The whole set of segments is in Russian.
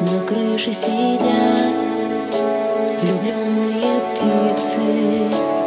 На крыше сидят влюбленные птицы.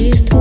лист